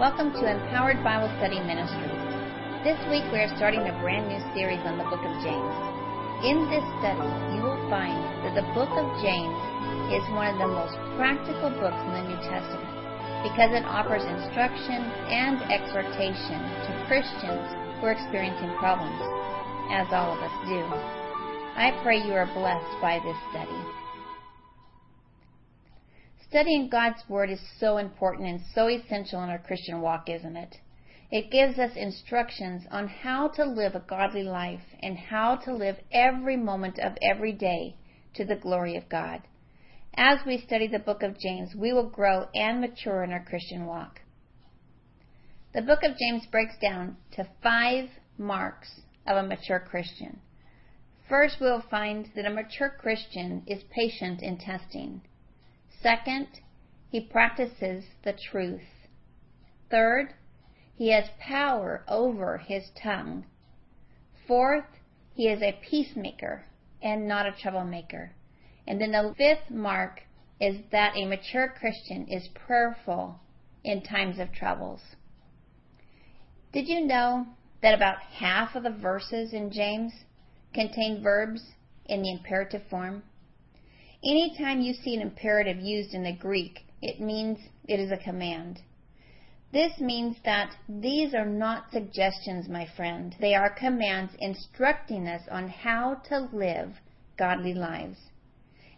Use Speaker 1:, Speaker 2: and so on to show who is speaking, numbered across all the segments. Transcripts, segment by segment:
Speaker 1: Welcome to Empowered Bible Study Ministries. This week we are starting a brand new series on the book of James. In this study, you will find that the book of James is one of the most practical books in the New Testament because it offers instruction and exhortation to Christians who are experiencing problems, as all of us do. I pray you are blessed by this study. Studying God's Word is so important and so essential in our Christian walk, isn't it? It gives us instructions on how to live a godly life and how to live every moment of every day to the glory of God. As we study the book of James, we will grow and mature in our Christian walk. The book of James breaks down to five marks of a mature Christian. First, we'll find that a mature Christian is patient in testing. Second, he practices the truth. Third, he has power over his tongue. Fourth, he is a peacemaker and not a troublemaker. And then the fifth mark is that a mature Christian is prayerful in times of troubles. Did you know that about half of the verses in James contain verbs in the imperative form? Anytime you see an imperative used in the Greek, it means it is a command. This means that these are not suggestions, my friend. They are commands instructing us on how to live godly lives.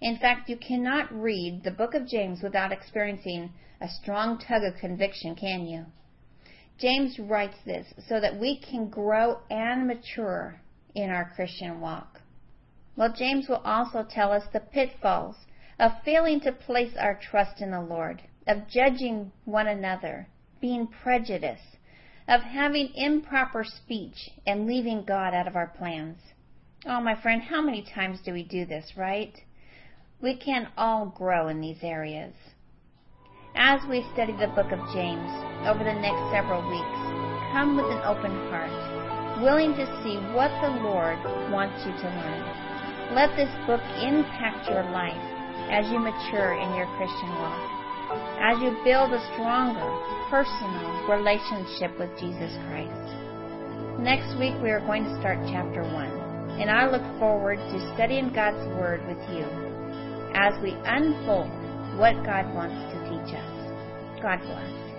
Speaker 1: In fact, you cannot read the book of James without experiencing a strong tug of conviction, can you? James writes this so that we can grow and mature in our Christian walk. Well, James will also tell us the pitfalls of failing to place our trust in the Lord, of judging one another, being prejudiced, of having improper speech, and leaving God out of our plans. Oh, my friend, how many times do we do this, right? We can all grow in these areas. As we study the book of James over the next several weeks, come with an open heart, willing to see what the Lord wants you to learn. Let this book impact your life as you mature in your Christian walk, as you build a stronger personal relationship with Jesus Christ. Next week, we are going to start chapter 1, and I look forward to studying God's Word with you as we unfold what God wants to teach us. God bless.